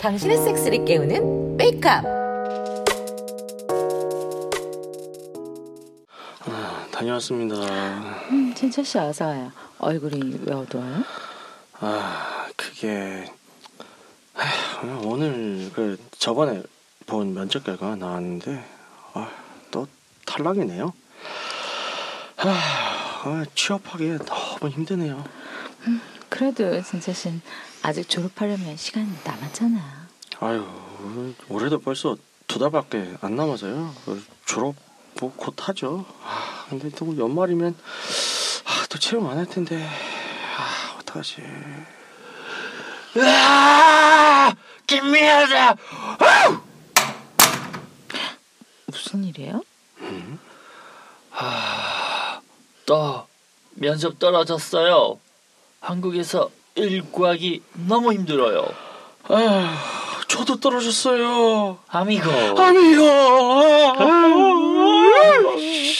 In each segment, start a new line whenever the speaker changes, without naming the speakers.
당신의 섹스를 깨우는 메이크업.
아, 다녀왔습니다.
음, 진철 씨 어서 와요. 얼굴이 왜 어두워요?
아, 그게 아휴, 오늘 그 저번에 본 면접 결과가 나왔는데 아, 또 탈락이네요. 아, 아, 취업하기 너무 힘드네요.
그래도 진철 씨는 아직 졸업하려면 시간이 남았잖아.
아유, 올해도 벌써 두 달밖에 안 남아서요. 그 졸업 뭐 곧 하죠. 아, 근데 또 연말이면 아, 또 채용 안 할 텐데. 아, 어떡하지? 아! 김미아다.
무슨 일이에요?
또 면접 떨어졌어요. 한국에서 일 구하기 너무 힘들어요.
아, 저도 떨어졌어요.
아미고.
아미고.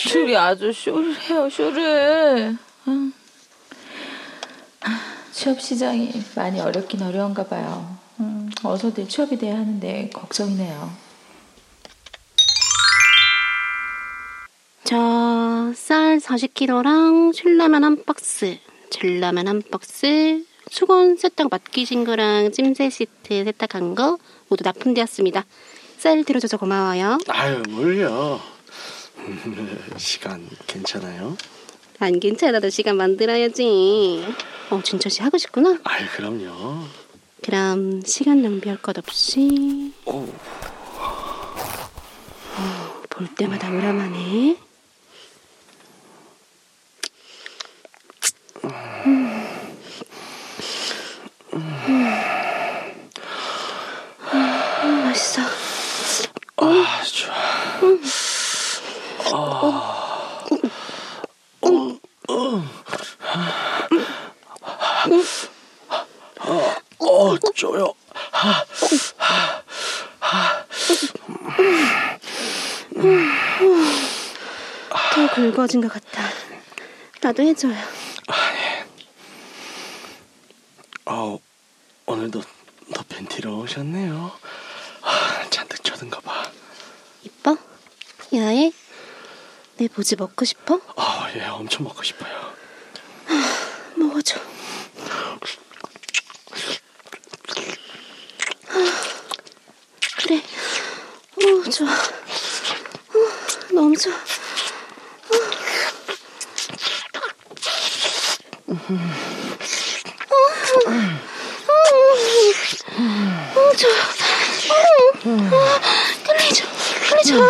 둘이 아주 쇼를 해요, 쇼를. 취업 시장이 많이 어렵긴 어려운가 봐요. 음, 어서들 취업이 돼야 하는데 걱정이네요.
저 쌀 40kg랑 신라면 한 박스, 전라면 한 박스, 수건 세탁 맡기신 거랑 찜새 시트 세탁한 거 모두 납품되었습니다. 쌀 들어줘서 고마워요.
아유, 뭘요? 시간 괜찮아요?
안 괜찮아도 시간 만들어야지. 어, 진철 씨 하고 싶구나.
아유, 그럼요.
그럼 시간 낭비할 것 없이
오,
볼 때마다 오라마네. 음, 맛있어.
아, 좋아. 어, 쪼요.
더 굵어진 것 같아. 나도 해줘요.
아, 오늘도 더 팬티로 오셨네요. 젖은가 봐.
이뻐? 야해? 내 보지 먹고 싶어?
아, 예, 엄청 먹고 싶어요.
먹어줘. 그래. 오, 좋아. 어, 너무 좋아. 어, 좋아. 어, 끝내줘. 끝내줘.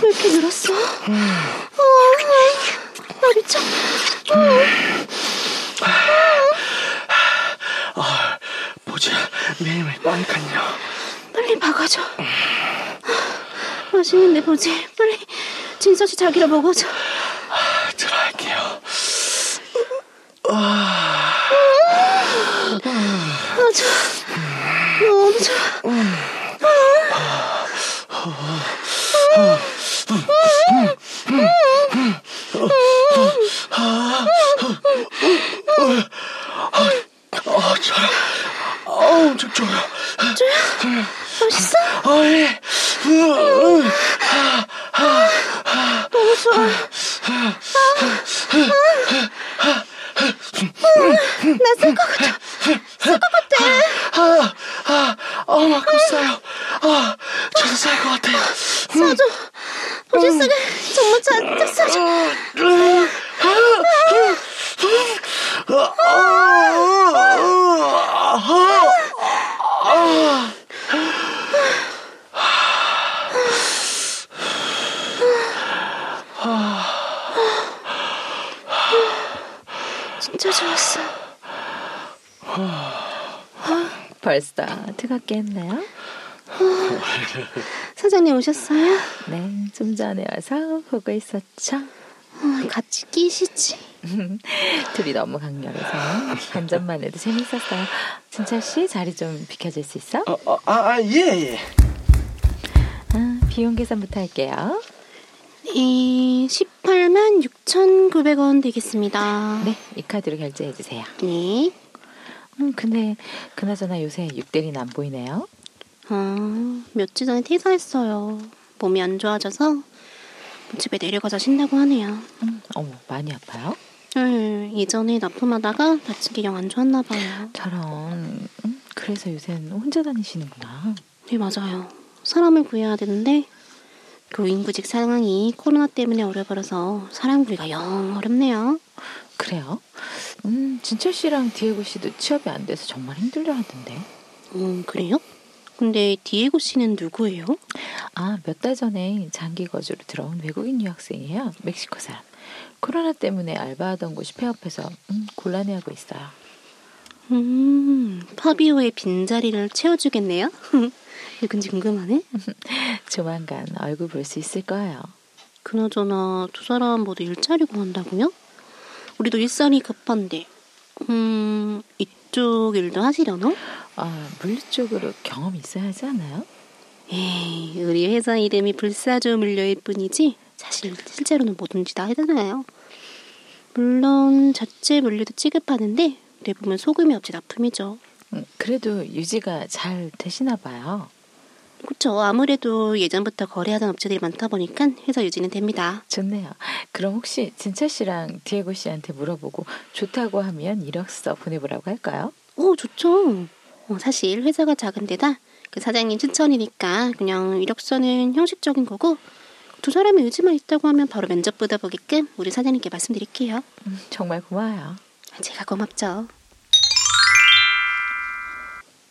왜 이렇게 늘었어? 어, 나 미쳐.
보지, 매일매일 빠니까요.
빨리 박아줘. 맛있는데 보지. 빨리 진서 씨 자기를 먹어줘.
들어갈게요.
아, 좋아. 너무 좋아.
아, 좋아요. 아, 엄청 좋아요.
맛있어?
아, 예.
너무 좋아. 나쓸 것 같아.
아, 아, 아, 아깝어요. 아, 저도 쌀 것 같아요.
써줘. 보지 쓰게 정말 잔뜩 써줘. 진짜 좋았어.
벌써 뜨겁게 했나요?
사장님 오셨어요?
네, 좀 전에 와서 보고 있었죠.
어, 같이 끼시지.
둘이 너무 강렬해서 한 잔만 해도 재밌었어요. 진철 씨 자리 좀 비켜줄 수 있어?
아, 아, 아, 예, 예.
비용 계산부터 할게요.
네, 18만 6,900원 되겠습니다.
네, 이 카드로 결제해 주세요.
네.
음, 근데 그나저나 요새 육대리는 안 보이네요.
아, 며칠 전에 퇴사했어요. 몸이 안 좋아져서 집에 내려가자 쉰다고 하네요.
음, 어머, 많이 아파요?
음, 예전에 납품하다가 다친 게영안 좋았나 봐요.
저런. 음, 그래서 요새는 혼자 다니시는구나.
네, 맞아요. 사람을 구해야 되는데 그 인구직 상황이 코로나 때문에 어려버려서 사람 구기가 영 어렵네요.
그래요? 음, 진철 씨랑 디에고 씨도 취업이 안 돼서 정말 힘들려 하던데.
음, 그래요? 근데 디에고 씨는 누구예요?
아, 몇 달 전에 장기 거주로 들어온 외국인 유학생이에요. 멕시코 사람. 코로나 때문에 알바하던 곳이 폐업해서 음, 곤란해하고 있어요.
음, 파비오의 빈자리를 채워주겠네요. 누군지 궁금하네.
조만간 얼굴 볼 수 있을 거예요.
그나저나 두 사람 모두 일자리 구한다고요? 우리도 일살이 급한데, 음, 이쪽 일도 하시려나?
아, 물류 쪽으로 경험이 있어야 하지 않아요?
에이, 우리 회사 이름이 불사조 물류일 뿐이지 사실 실제로는 뭐든지 다 하잖아요. 물론 자체 물류도 취급하는데 대부분 소금이 없이 납품이죠.
음, 그래도 유지가 잘 되시나 봐요.
그렇죠. 아무래도 예전부터 거래하던 업체들이 많다 보니까 회사 유지는 됩니다.
좋네요. 그럼 혹시 진철 씨랑 디에고 씨한테 물어보고 좋다고 하면 이력서 보내보라고 할까요?
오, 좋죠. 어, 사실 회사가 작은 데다 그 사장님 추천이니까 그냥 이력서는 형식적인 거고 두 사람의 의지만 있다고 하면 바로 면접 보다 보게끔 우리 사장님께 말씀드릴게요.
음, 정말 고마워요.
제가 고맙죠.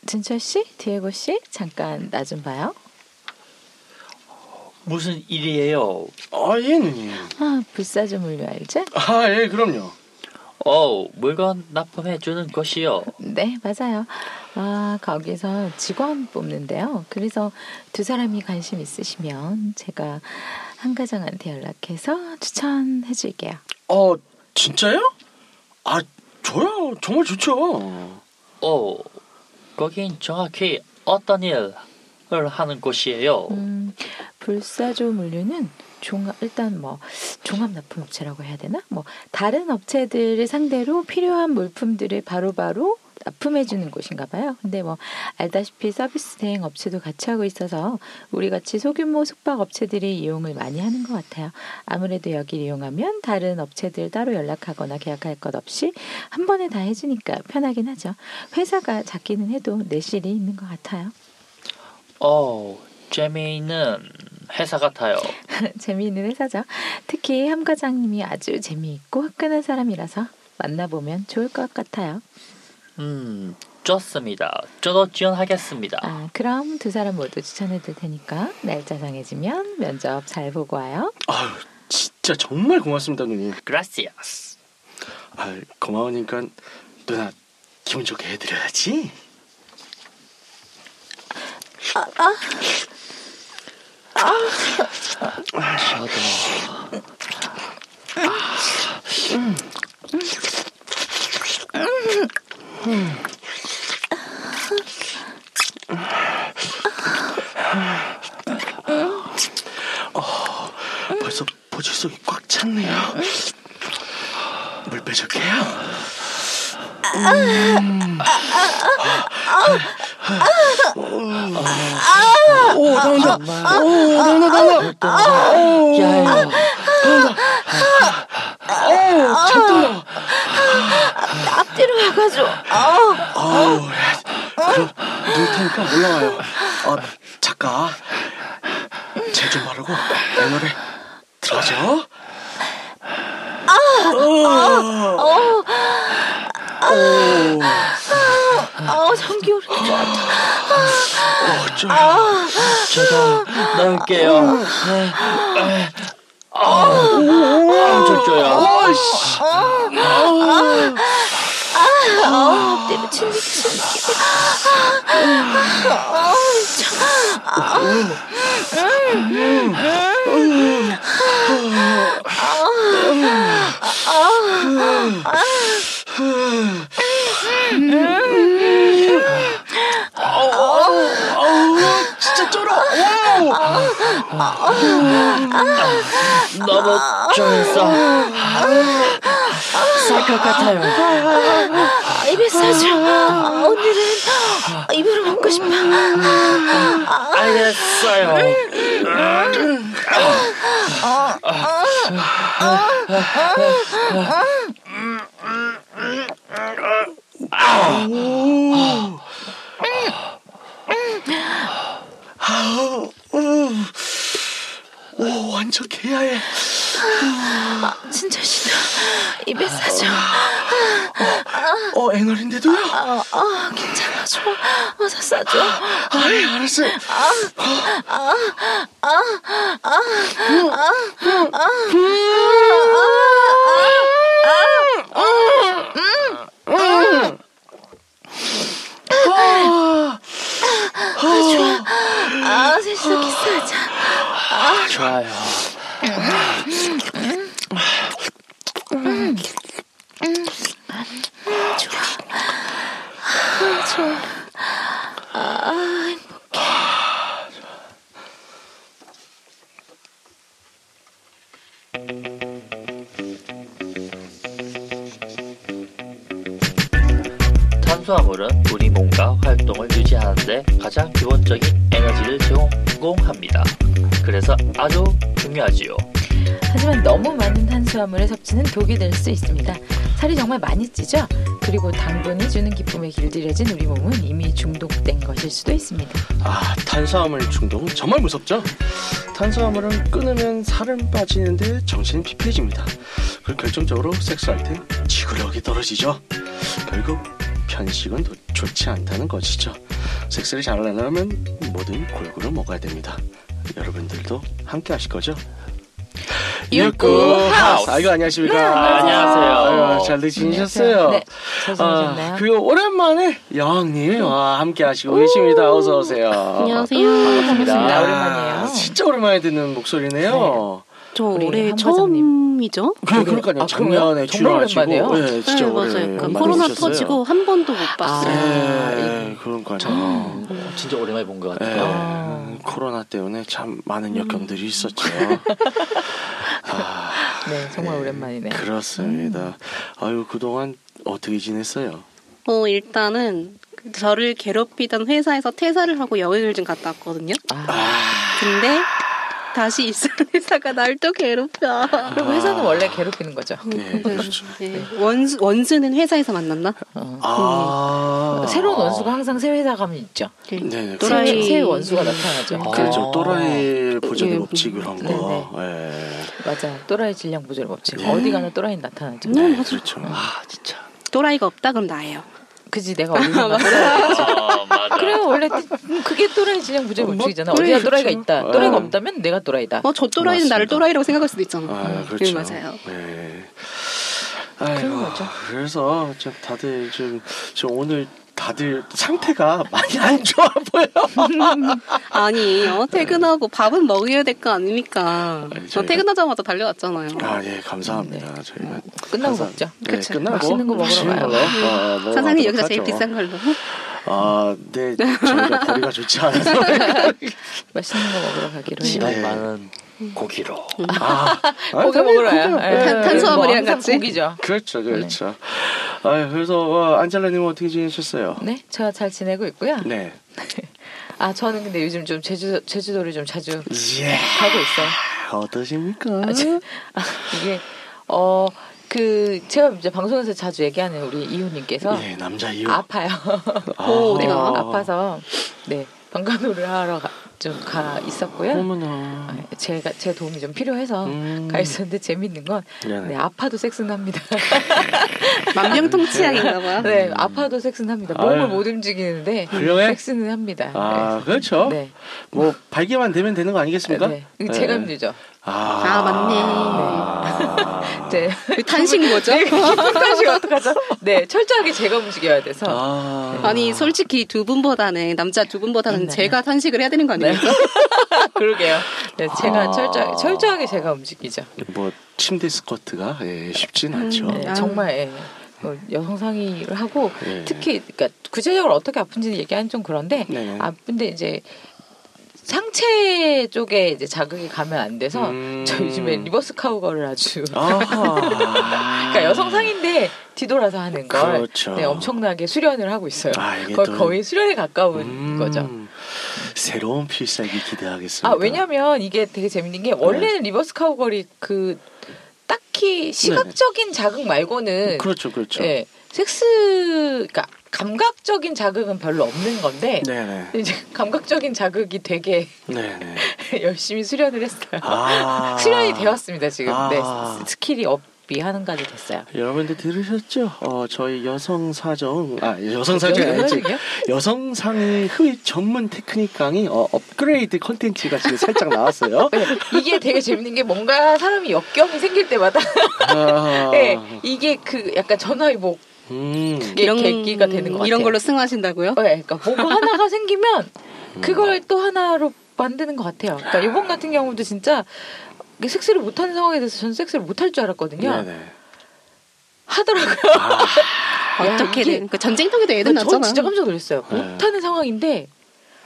진철 씨, 디에고 씨, 잠깐 나 좀 봐요.
무슨 일이에요?
아, 예, 누님.
아, 불사조 물류 알죠?
아, 예, 그럼요.
어, 물건 납품해 주는 것이요.
네, 맞아요. 아, 거기서 직원 뽑는데요. 그래서 두 사람이 관심 있으시면 제가 한 가정한테 연락해서 추천해 줄게요.
어, 진짜요? 아, 저요. 정말 좋죠.
어, 거긴 정확히 어떤 일을 하는 곳이에요?
음, 불사조 물류는 종합 일단 뭐 종합 납품 업체라고 해야 되나? 뭐 다른 업체들을 상대로 필요한 물품들을 바로바로 납품해 주는 곳인가 봐요. 근데 뭐 알다시피 서비스 대행 업체도 같이 하고 있어서 우리 같이 소규모 숙박 업체들이 이용을 많이 하는 것 같아요. 아무래도 여기를 이용하면 다른 업체들 따로 연락하거나 계약할 것 없이 한 번에 다 해주니까 편하긴 하죠. 회사가 작기는 해도 내실이 있는 것 같아요.
어, 재미있는 회사 같아요.
재미있는 회사죠. 특히 함 과장님이 아주 재미있고 화끈한 사람이라서 만나보면 좋을 것 같아요.
음, 좋습니다. 저도 지원하겠습니다.
아, 그럼 두 사람 모두 추천해 드릴 테니까 날짜 정해지면 면접 잘 보고 와요.
아유, 진짜 정말 고맙습니다, 누님.
그라시아스.
아, 고마우니까 누나 기분 좋게 해드려야지.
저도
벌써 보질 속이 꽉 찼네요. 물 빼줄게요. 음. 오, 나온다. 오, 나온다, 나온다. 오,
야요.
오,
와 가지고
아우, 야, 그럼 누울 테니까 올라와요. 아, 작가, 제좀 바르고 내 노래 들어가죠.
아 전기 오르기
오, 좀.
저도 넣을게요. 네. 아, 아, 저쪽 요.
때문에 침이
아우, 진짜 쩔어. 와.
너무 좋았어. 쌀것 같아요.
입에 싸줘. 오늘은 입으로 먹고 싶어.
알겠어요.
개야해.
진짜 싫어. 입에 싸줘.
어 애널인데도요?
아, 아, 괜찮아. 좋아. 어서 싸줘.
아이 알았어요.
아, 셋이서 키스하자.
좋아요.
섭취는 독이 될 수 있습니다. 살이 정말 많이 찌죠? 그리고 당분이 주는 기쁨에 길들여진 우리 몸은 이미 중독된 것일 수도 있습니다.
아 탄수화물 중독은 정말 무섭죠. 탄수화물은 끊으면 살은 빠지는데 정신은 피폐해집니다. 그리고 결정적으로 섹스할 때 지구력이 떨어지죠. 결국 편식은 도- 좋지 않다는 것이죠. 섹스를 잘 하려면 뭐든 골고루 먹어야 됩니다. 여러분들도 함께 하실 거죠?
육구 하우스.
아이고 안녕하십니까?
네,
안녕하세요.
아유, 잘들 지내셨어요?
네, 잘 지내셨나요?
아, 그리고 오랜만에 여왕님 와, 함께 하시고 계십니다. 어서 오세요.
안녕하세요.
반갑습니다. 오랜만이에요.
진짜 오랜만에 듣는 목소리네요.
저
우리
올해. 처음이죠?
그, 그러니까요.
아,
작년에 출연하시고
오랜만이에요?
네, 진짜
네, 맞아요. 그
많이
코로나
오셨어요.
터지고 한 번도 못 봤어요.
아,
네, 그러니까요.
어, 진짜 오랜만에 본것
네,
같아요.
아.
코로나 때문에 참 많은 역경들이 있었죠. 아,
네, 정말 오랜만이네요.
그렇습니다. 아유 그동안 어떻게 지냈어요?
어, 일단은 그 저를 괴롭히던 회사에서 퇴사를 하고 여행을 좀 갔다 왔거든요.
아,
근데 다시 있을 회사가 날 또 괴롭혀.
그럼 회사는 원래 괴롭히는 거죠.
네, 그렇죠.
네, 원수, 원수는 회사에서 만났나?
어.
아,
새로운 원수가 항상 새 회사 가면 있죠.
네.
네,
또라이.
새, 새 원수가 나타나죠.
아.
그렇죠. 또라이 보존의
예.
법칙 이런 거. 예.
맞아. 또라이 질량 보존 법칙.
네.
어디 가나 또라이 나타나죠.
네,
네,
맞아.
그렇죠.
아 진짜.
또라이가 없다 그럼 나예요.
그지 내가 어디 가나 또라이겠지.
아 맞아.
그래요 원래 그게 또라이 질량 보존
뭐,
법칙이잖아.
그래,
어디가 또라이가
그렇죠.
있다. 또라이가
아.
없다면 내가 또라이다.
어, 저 또라이는 나를
맞습니다.
또라이라고 생각할 수도 있잖아.
아,
네,
그렇죠.
맞아요.
네. 아이고,
그런 거죠.
그래서 좀 다들 좀, 좀 오늘 다들 상태가 많이 안 좋아 보여.
아니, 어, 퇴근하고 밥은 먹여야 될 거 아닙니까?
아니,
저 퇴근하자마자 달려왔잖아요.
아, 예, 감사합니다. 저희가
끝나고
항상-
먹죠.
네,
그쵸.
끝나고
맛있는 거 먹으러 가요.
먹어가도록
사장님 여기서 제일. 비싼 걸로.
아, 네, 저희가 거리가 좋지 않아서.
맛있는 거 먹으러 가기로 해요.
네.
많은 고기로.
아,
고기 먹으러 가요.
고기-
예.
탄- 탄수화물이랑
뭐
같이?
고기죠.
그렇죠, 그렇죠. 아, 그래서 어, 안젤라님은 어떻게 지내셨어요?
네, 제가 잘 지내고 있고요.
네.
아, 저는 근데 요즘 좀 제주 제주도를 좀 자주
예.
가고 있어요.
어떠십니까?
아, 저- 아, 이게 어 그 제가 이제 방송에서 자주 얘기하는 우리 이호님께서
예, 남자 이유.
아파요.
오, 어디가?
아파서 네 방간호를 하러 좀 가 있었고요.
어머나.
아, 제가 제 도움이 좀 필요해서
음.
가 있었는데 재밌는 건.
네,
아파도 섹스는 합니다.
만병통치약인가 봐요.
네, 아파도 섹스는 합니다. 몸을
아유.
못 움직이는데
훌륭해?
섹스는 합니다.
아, 그렇죠.
네.
뭐 발기만 되면 되는 거 아니겠습니까?
네. 네. 제가 힘들죠.
아,
아, 맞네.
아,
네.
탄식 뭐죠?
탄식 어떡하죠? 네, 철저하게 제가 움직여야 돼서.
아.
아니 솔직히 두 분보다는 남자 두 분보다는
네.
제가 탄식을 해야 되는 거 아닙니까?
그러게요. 네, 제가
아.
철저하게, 철저하게 제가 움직이죠.
뭐 침대 스쿼트가 예, 쉽진 않죠.
네,
아.
정말 예. 어, 여성 상의를 하고
예.
특히 그러니까 구체적으로 어떻게 아픈지는 얘기하는 좀 그런데
네네.
아픈데 이제 상체 쪽에 이제 자극이 가면 안 돼서
음.
저 요즘에 reverse cowgirl을 아주
아하.
그러니까 여성상인데 뒤돌아서 하는 걸
그렇죠.
네, 엄청나게 수련을 하고 있어요.
아,
거의,
또-
거의 수련에 가까운
음.
거죠.
새로운 필살기 기대하겠습니다.
아 왜냐면 이게 되게 재밌는 게 원래는 reverse cowgirl이 그 딱히 시각적인 자극 말고는
그렇죠, 그렇죠.
예, 섹스 그러니까 감각적인 자극은 별로 없는 건데
네네.
이제 감각적인 자극이 되게. 열심히 수련을 했어요.
아.
수련이 되었습니다 지금.
아.
네, 스- skill이 up이 하는 까지 됐어요.
여러분들 들으셨죠? 어, 저희 여성 사정, 아, 여성 사정이 아니지.
여성
상의 흡입 전문 테크닉 강의 어, 업그레이드 컨텐츠가 지금 살짝 나왔어요.
네, 이게 되게 재밌는 게 뭔가 사람이 역경이 생길 때마다
아.
네, 이게 그 약간 전화위복
음.
이게 계기가 되는 것 같아요.
이런 걸로 승화하신다고요?
네, 그러니까 뭐가 하나가 생기면 그걸 또 하나로 만드는 것 같아요. 그러니까 이번 같은 경우도 진짜 섹스를 못하는 상황에 대해서 저는 섹스를 못할 줄 알았거든요.
네네.
하더라고요. 야,
어떻게든 그 전쟁통에도 애들
전
났잖아.
진짜 깜짝 놀랐어요.
네.
못하는 상황인데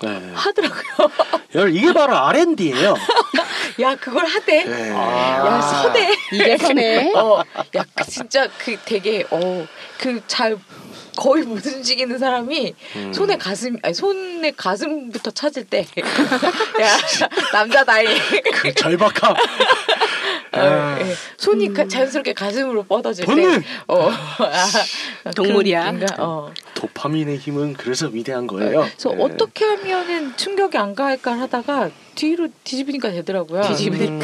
네.
하더라고요.
여러분, 이게 바로 R&D예요.
야 그걸 하대.
네.
야 서대.
이게 선해.
어, 야그 진짜 그 되게 어그 잘 거의 못 움직이는 사람이
음.
손에 가슴 아니 손에 가슴부터 찾을 때 야 남자다이
그 절박함.
어, 예. 손이 가- 자연스럽게 가슴으로 뻗어질! 때 어, 아,
동물이야.
어.
도파민의 힘은 그래서 위대한 거예요.
그래서
네.
어떻게 하면은 충격이 안 가할까 하다가 뒤로 뒤집으니까 되더라고요.
음.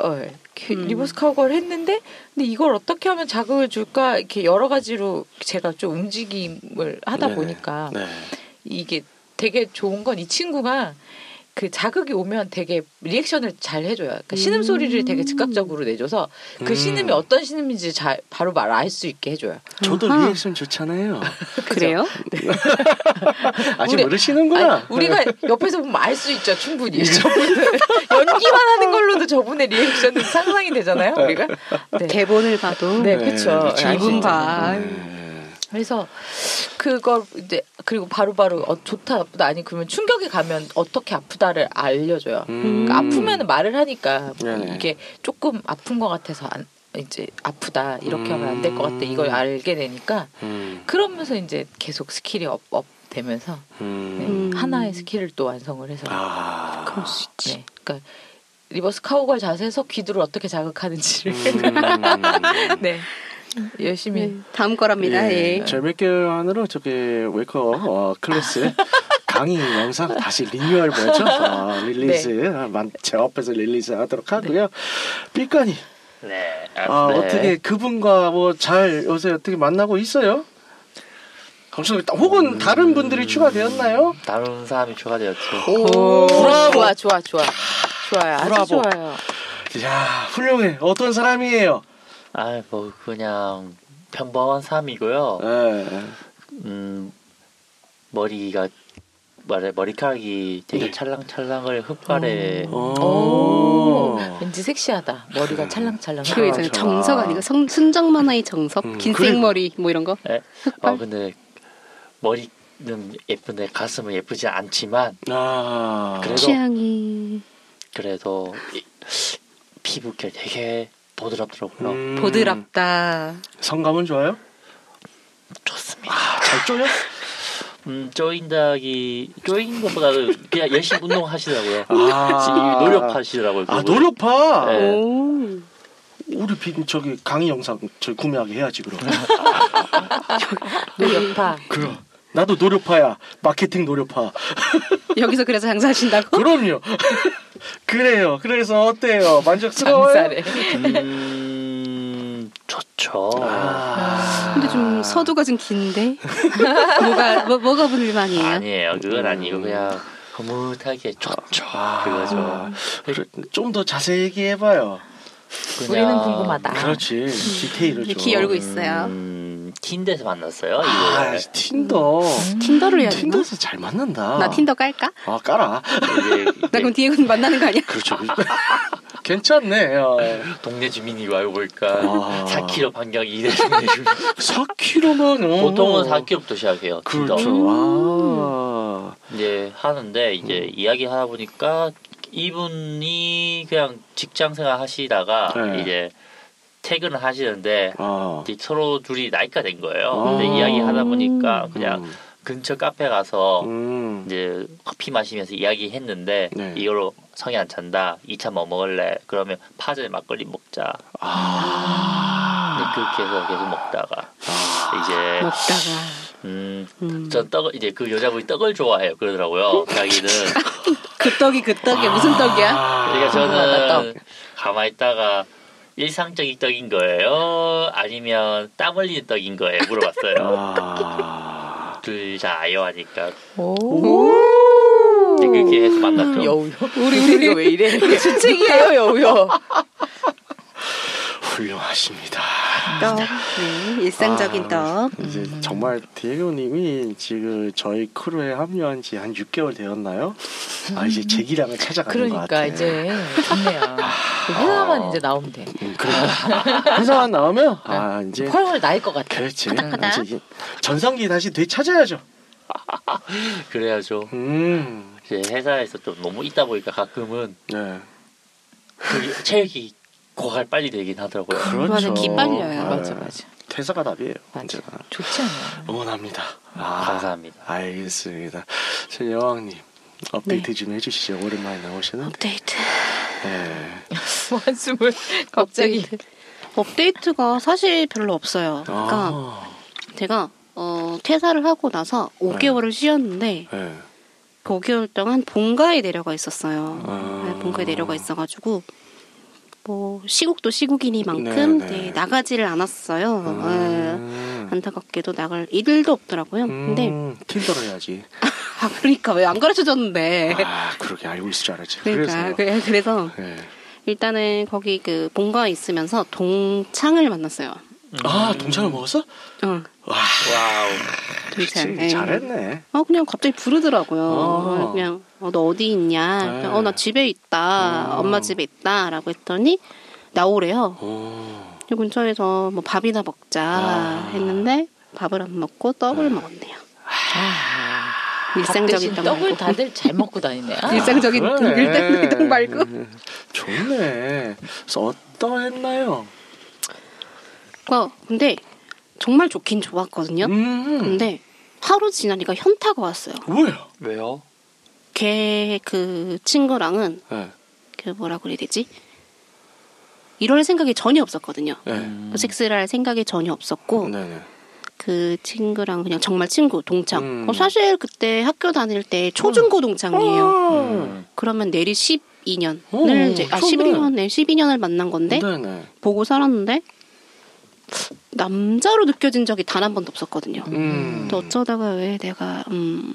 어, 그
음.
reverse cowgirl 했는데 근데 이걸 어떻게 하면 자극을 줄까 이렇게 여러 가지로 제가 좀 움직임을 하다
네네.
보니까
네.
이게 되게 좋은 건 이 친구가 그 자극이 오면 되게 reaction을 잘 해줘요. 그러니까 신음 소리를 되게 즉각적으로 내줘서 그
음.
신음이 어떤 신음인지 잘 바로 말 알 수 있게 해줘요.
저도
아하.
리액션 좋잖아요.
그래요?
아직
우리-
모르시는구나.
아니, 우리가 옆에서 보면 알 수 있죠, 충분히. 저분은 연기만 하는 걸로도 저분의 리액션은 상상이 되잖아요, 우리가. 네,
대본을 봐도
네, 있죠.
봐.
네.
그래서 그걸 이제 그리고 바로 바로 어, 좋다 나쁘다 아니 그러면 충격이 가면 어떻게 아프다를 알려줘요.
음.
그러니까 아프면 말을 하니까
네네.
이게 조금 아픈 것 같아서 안, 이제 아프다 이렇게 하면 안 될 것 같다 이걸 알게 되니까
음.
그러면서 이제 계속 skill이 up, up 되면서 네,
음.
음.
하나의 skill을 또 완성을 해서
아.
그럴 수 있지.
네, 그러니까 reverse cowgirl 자세에서 귀두를 어떻게 자극하는지를
음.
네 열심히
네, 다음 거랍니다. 예.
개월 안으로 저기 웨이커 어, 클래스 강의 영상 다시 리뉴얼 뭐죠? 어, release 만- 제 앞에서 release 하도록 하고요. 삐까니
네.
아,
네.
어떻게 그분과 뭐 잘 요새 어떻게 만나고 있어요? 감사합니다 혹은 다른 분들이 추가되었나요?
다른 사람이 추가되었죠.
오,
브라보.
좋아 좋아 좋아 좋아요 아주
브라보.
좋아요
야 훌륭해. 어떤 사람이에요?
아, 뭐 그냥 평범한 사람이고요.
예.
음, 머리가 말해 머리카락이 되게
네.
찰랑찰랑을 흑발에
어.
오, 왠지 섹시하다. 머리가 찰랑찰랑.
그 있잖아요. 정석 아니고 성, 순정 만화의 정석,
음,
긴. 생머리 뭐 이런 거.
예?
흑발.
어 근데 머리는 예쁜데 가슴은 예쁘지 않지만
아.
그래도
취향이
그래도 이- 피부결 되게 보드랍더라고요.
음.
보드랍다.
성감은 좋아요?
좋습니다.
아, 잘 쪼여?
음, 쪼인다기 쪼인 것보다는 그냥 열심히 운동하시더라고요.
아.
노력하시더라고요.
아. 노력파.
네.
오.
우리 빈 저기 강의 영상 저 구매하게 해야지 그럼.
노력파.
그럼. 나도 노력파야. 마케팅 노력파.
여기서 그래서 장사하신다고?
그럼요. 그래요. 그래서 어때요? 만족스러워요?
장사래.
음, 좋죠.
아.
근데 좀 서두가 좀 긴데. 뭐가 뭐, 뭐가 불만이에요?
아니에요. 그건
음.
아니고 그냥 흐뭇하게 좋죠.
아.
그거죠.
좀 더 자세히 얘기해봐요.
그냥
우리는 궁금하다.
그렇지. 디테일을 좀.
귀 열고 있어요.
음, 틴데서 만났어요.
아,
이거를.
틴더.
틴더를 해야 되나?
틴더에서 잘 만난다.
나 틴더 깔까?
아, 깔아.
이제,
나 그럼 뒤에 만나는 거 아니야?
그렇죠. 괜찮네. 어.
동네 주민이고 알고 보니까
아.
4km 반경이 이래 동네 주민.
4kg면
보통은 4km부터 시작해요.
그렇죠.
틴더.
아. 어,
이제 하는데 이제
음.
이야기 하다 보니까 이분이 그냥 직장 생활 하시다가
네.
이제 퇴근을 하시는데
어,
이제 서로 둘이 나이가 된 거예요.
아.
근데 이야기 하다 보니까 그냥
음,
근처 카페 가서
음,
이제 커피 마시면서 이야기했는데
네.
이걸로 성이 안 찬다. 2차 뭐 먹을래? 그러면 파전에 막걸리 먹자.
아,
근데 그렇게 해서 계속 먹다가
아,
이제
먹다가
음,
음.
전 떡을 이제 그 여자분이 떡을 좋아해요. 그러더라고요. 자기는
그 떡이 그 떡이 무슨 떡이야?
그러니까
아,
저는 가만히 있다가 일상적인 떡인 거예요? 아니면 땀 흘리는 떡인 거예요? 물어봤어요.
아,
둘다 아요 하니까
오.
그렇게 해서 만났죠.
여우요. 우리 우리가 왜 이래? 주책이에요 여우요.
훌륭하십니다.
떡. 네, 일상적인
아,
떡.
이제
음.
정말 디에고님이 지금 저희 크루에 합류한 지 한 6개월 되었나요? 아 이제 제 기량을 찾아가는 것 같아.
그러니까 이제 좋네요. 그 회사만 이제 나오면 돼.
음, 그러니까 회사만 나오면 아 이제
펄펄 나일 것 같아.
그렇지. 이제 전성기 다시 되찾아야죠.
그래야죠.
음,
이제 회사에서 좀 너무 있다 보니까 가끔은
네.
그 체력이 고갈 빨리 되긴 하더라고요.
그렇죠.
맞아, 기 빨려요.
아,
맞아 맞아.
퇴사가 답이에요.
맞아.
언제나.
좋지 않아요.
응원합니다. 아,
감사합니다.
알겠습니다. 저 여왕님 업데이트 좀 해주시죠. 오랜만에 나오시는.
업데이트.
네.
한숨을 갑자기.
업데이트. 업데이트가 사실 별로 없어요. 그러니까
아,
제가 어, 퇴사를 하고 나서 5개월을 쉬었는데
네.
그 5개월 동안 본가에 내려가 있었어요.
아.
네, 본가에 내려가 있어가지고 뭐 시국도 시국이니만큼
네, 네.
네, 나가지를 않았어요. 네,
음.
안타깝게도 나갈 일도 없더라고요. 근데
음, 틴더로 해야지.
아 그러니까 왜 안 가르쳐 줬는데.
아, 그렇게 알고 있을 줄 알았지.
그러니까
그래서.
그래, 그래서
네.
일단은 거기 그 본가에 있으면서 동창을 만났어요.
아, 동창을 먹었어?
어,
와,
wow.
그치,
예.
잘했네.
어 그냥 갑자기 부르더라고요.
어.
그냥 어, 너 어디 있냐?
네.
어나 집에 있다.
어.
엄마 집에 있다라고 했더니 나오래요.
오.
이 근처에서 뭐 밥이나 먹자
아.
했는데 밥을 안 먹고 떡을 먹었네요. 일상적인 떡
떡을
말고.
다들 잘 먹고 다니네요.
일상적인
아.
일상적인 떡 말고.
음, 좋네. 그래서 어떠했나요?
어, 근데 정말 좋긴 좋았거든요.
음.
근데 하루 지나니까 현타가 왔어요.
왜요?
왜요?
걔 그 친구랑은
네.
그 뭐라 그래야 되지? 이럴 생각이 전혀 없었거든요.
네.
음.
섹스를 할 생각이 전혀 없었고
네네.
그 친구랑 그냥 정말 친구 동창.
음.
어, 사실 그때 학교 다닐 때 초중고 동창이에요.
음.
그러면 내리 12년을
오,
이제 아
좋네.
12년 네 12년을 만난 건데
네네.
보고 살았는데 남자로 느껴진 적이 단 한 번도 없었거든요.
음.
또 어쩌다가 왜 내가 음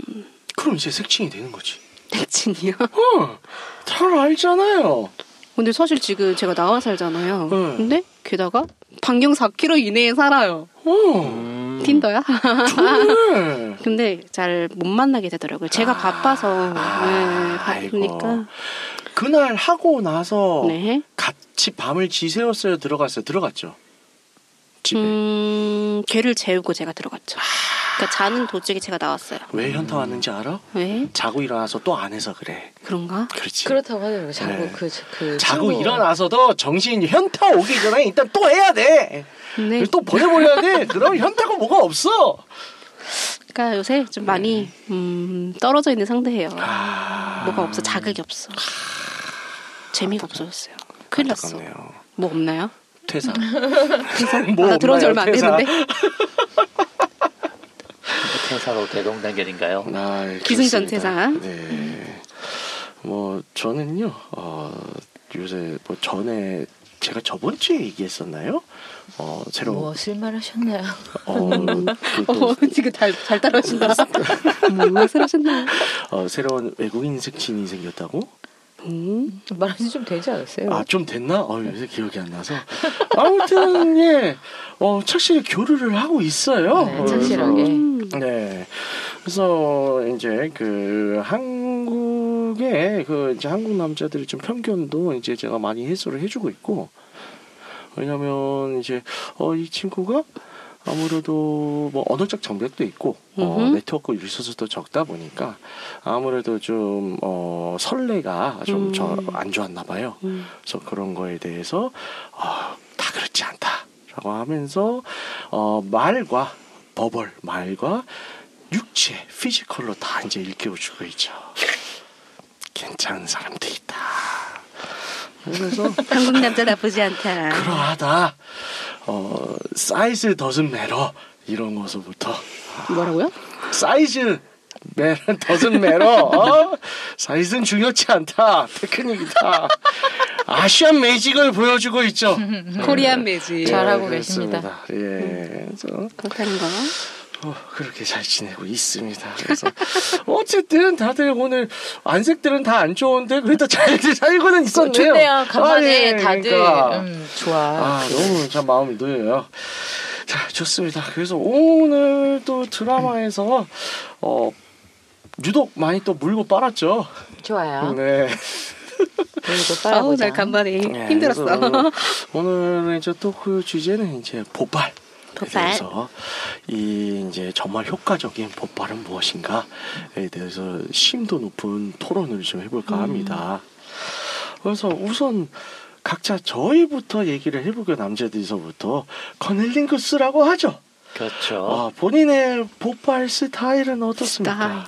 그럼 이제 색칭이 되는 거지.
대친이요?
어, 잘 알잖아요.
근데 사실 지금 제가 나와 살잖아요.
네.
근데 게다가 반경 4km 이내에 살아요.
어,
음.
틴더야? 근데 잘 못 만나게 되더라고요. 제가 바빠서
아,
네. 바쁘니까
그날 하고 나서
네.
같이 밤을 지새웠어요. 들어갔어요. 들어갔죠. 집에.
음, 걔를 재우고 제가 들어갔죠. 그러니까 자는 도중에 제가 나왔어요.
왜 현타 왔는지 알아?
왜?
자고 일어나서 또 안 해서 그래.
그런가?
그렇지.
그렇다고 하더라고요. 자고
네.
그, 그
자고
친구-
일어나서도 정신 현타 오기 전에 일단 또 해야 돼. 그래서 또 보내버려야 돼. 그럼 현타가 뭐가 없어.
그러니까 요새 좀 많이 음, 떨어져 있는 상태예요.
아,
뭐가 없어, 자극이 없어. 재미가 없어졌어요. 큰일 났어. 뭐 없나요?
퇴사.
뭐나 들어온 지 얼마 안
퇴사.
됐는데
퇴사로 대동 단결인가요?
아,
기승전
그렇습니다.
퇴사.
네. 뭐 저는요. 어, 요새 뭐 전에 제가 저번 주에 얘기했었나요? 어, 새로
무엇을 말하셨나요?
어, 그 또,
어, 지금 잘, 잘 따라하신다. 무엇을 하셨나요?
어, 새로운 외국인 색친이 생겼다고?
음,
말하지 좀 되지 않았어요?
아, 좀 됐나? 어, 요새 기억이 안 나서. 아무튼, 예. 어, 착실히 교류를 하고 있어요.
네, 착실하게.
음.
네. 그래서 이제 그 한국의 그 이제 한국 남자들의 좀 편견도 이제 제가 많이 해소를 해주고 있고 왜냐면 이제 어 이 친구가 아무래도 뭐 언어적 장벽도 있고 어. 네트워크 리소스도 적다 보니까 아무래도 좀 어, 설레가 좀
음.
안 좋았나 봐요.
음.
그래서 그런 거에 대해서 어, 다 그렇지 않다라고 하면서 어, 말과 verbal 말과 육체 physical로 다 이제 일깨워주고 있죠. 괜찮은 사람도 있다. 그래서
한국 남자 나쁘지 않다.
그러하다. 어, size doesn't matter 이런 것부터
뭐라고요?
사이즈 매는 doesn't matter 어? 사이즈는 중요치 않다 테크닉이다 Asian magic을 보여주고 있죠
Korean magic.
잘하고
그렇습니다.
계십니다.
예 그래서
그렇다는 거.
어, 그렇게 잘 지내고 있습니다 그래서 어쨌든 다들 오늘 안색들은 다 안 좋은데 그래도 잘 살고는 있었네요
좋네요. 간만에
아, 예,
다들
그러니까.
음, 좋아.
아, 너무 참 마음이 놓여요. 자, 좋습니다. 그래서 오늘 또 드라마에서 어 유독 많이 또 물고 빨았죠.
좋아요.
네.
아우. 날 간만에
네,
힘들었어.
오늘 이제 또그 주제는 이제
보발.
그래서 이 이제 정말 효과적인 보발은 무엇인가에 대해서 심도 높은 토론을 좀 해볼까 합니다. 그래서 우선 각자 저희부터 얘기를 해보게 남자들서부터 커넬링크스라고 하죠.
그렇죠.
아, 본인의 보발 스타일은 어떻습니까?